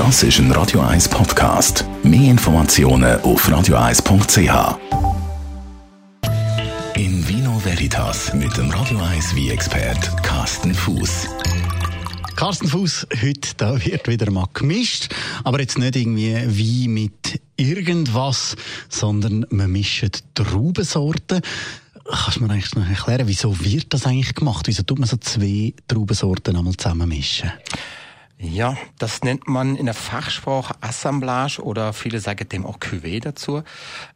Das ist ein Radio 1 Podcast. Mehr Informationen auf radio1.ch. In Vino Veritas mit dem Radio 1 wie expert Carsten Fuß. Carsten Fuß, heute da wird wieder mal gemischt, aber jetzt nicht irgendwie wie mit irgendwas, sondern man mischt Traubensorten. Kannst du mir eigentlich noch erklären, wieso wird das eigentlich gemacht? Wieso tut man so zwei Traubensorten einmal zusammenmischen? Ja, das nennt man in der Fachsprache Assemblage oder viele sagen dem auch Cuvée dazu.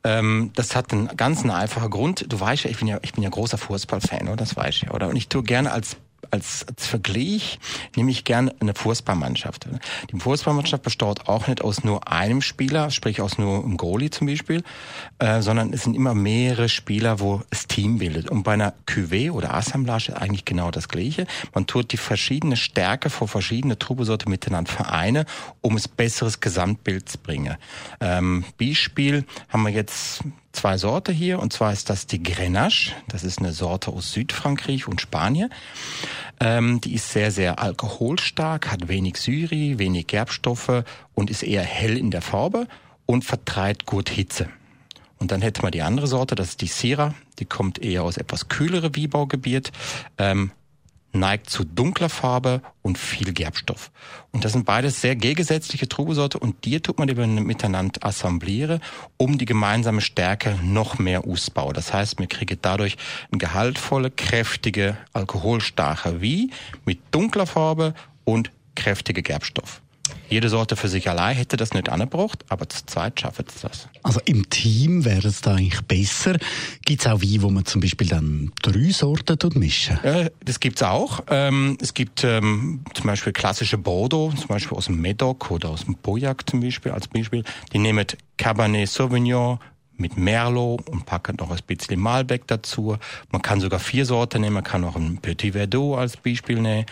Ähm, das hat einen ganz einfachen Grund. Du weißt ja, ich bin ja, ich bin ja großer Fußballfan, oder? Das weißt du ja, oder? Und ich tue gerne als als, als Vergleich nehme ich gerne eine Fußballmannschaft. Die Fußballmannschaft besteht auch nicht aus nur einem Spieler, sprich aus nur einem Goalie zum Beispiel, äh, sondern es sind immer mehrere Spieler, wo es Team bildet. Und bei einer Cuvée oder Assemblage eigentlich genau das Gleiche. Man tut die verschiedene Stärke vor verschiedene Trubesorte miteinander vereine, um es besseres Gesamtbild zu bringen. Ähm, Beispiel haben wir jetzt zwei Sorte hier, und zwar ist das die Grenache. Das ist eine Sorte aus Südfrankreich und Spanien. Ähm, die ist sehr, sehr alkoholstark, hat wenig Syri, wenig Gerbstoffe und ist eher hell in der Farbe und vertreibt gut Hitze. Und dann hätten wir die andere Sorte, das ist die Syrah. Die kommt eher aus etwas kühlere Wiebaugebiet. Ähm, neigt zu dunkler Farbe und viel Gerbstoff. Und das sind beides sehr gegensätzliche Trubesorte und die tut man eben miteinander assembliere, um die gemeinsame Stärke noch mehr auszubauen. Das heißt, wir kriegen dadurch ein gehaltvolle, kräftige, alkoholstarke wie mit dunkler Farbe und kräftige Gerbstoff. Jede Sorte für sich allein hätte das nicht angebracht, aber zu zweit schafft es das. Also im Team wäre es da eigentlich besser. Gibt es auch Wein, wo man zum Beispiel dann drei Sorten tut mischen? Äh, das gibt's auch. Ähm, es gibt ähm, zum Beispiel klassische Bordeaux, zum Beispiel aus dem Medoc oder aus dem Pauillac zum Beispiel als Beispiel. Die nehmen Cabernet Sauvignon, mit Merlot und packen noch ein bisschen Malbec dazu. Man kann sogar vier Sorten nehmen, man kann auch ein Petit Verdot als Beispiel nehmen.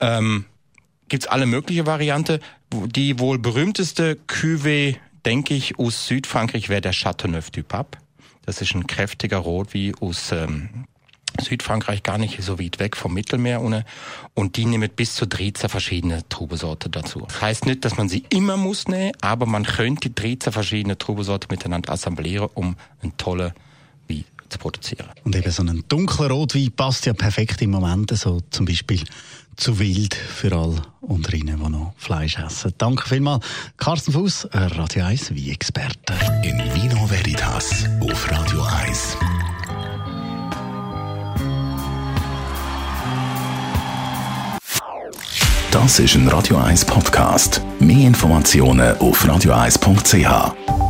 Ähm, gibt's alle mögliche Variante. Die wohl berühmteste Cuvée, denke ich, aus Südfrankreich wäre der Chateauneuf du Pape. Das ist ein kräftiger Rot wie aus ähm, Südfrankreich gar nicht so weit weg vom Mittelmeer ohne. Und die nehmen bis zu 13 verschiedene Trubesorte dazu. Das heißt nicht, dass man sie immer muss nehmen, aber man könnte die 13 verschiedene Trubesorte miteinander assemblieren, um ein tolle Wein zu produzieren. Und eben so ein dunkler Rotwein passt ja perfekt im Moment, so zum Beispiel zu wild für alle unter Ihnen, die noch Fleisch essen. Danke vielmals, Carsten Fuß, Radio 1 wie Experte. In Vino Veritas auf Radio 1. Das ist ein Radio 1 Podcast. Mehr Informationen auf radio1.ch.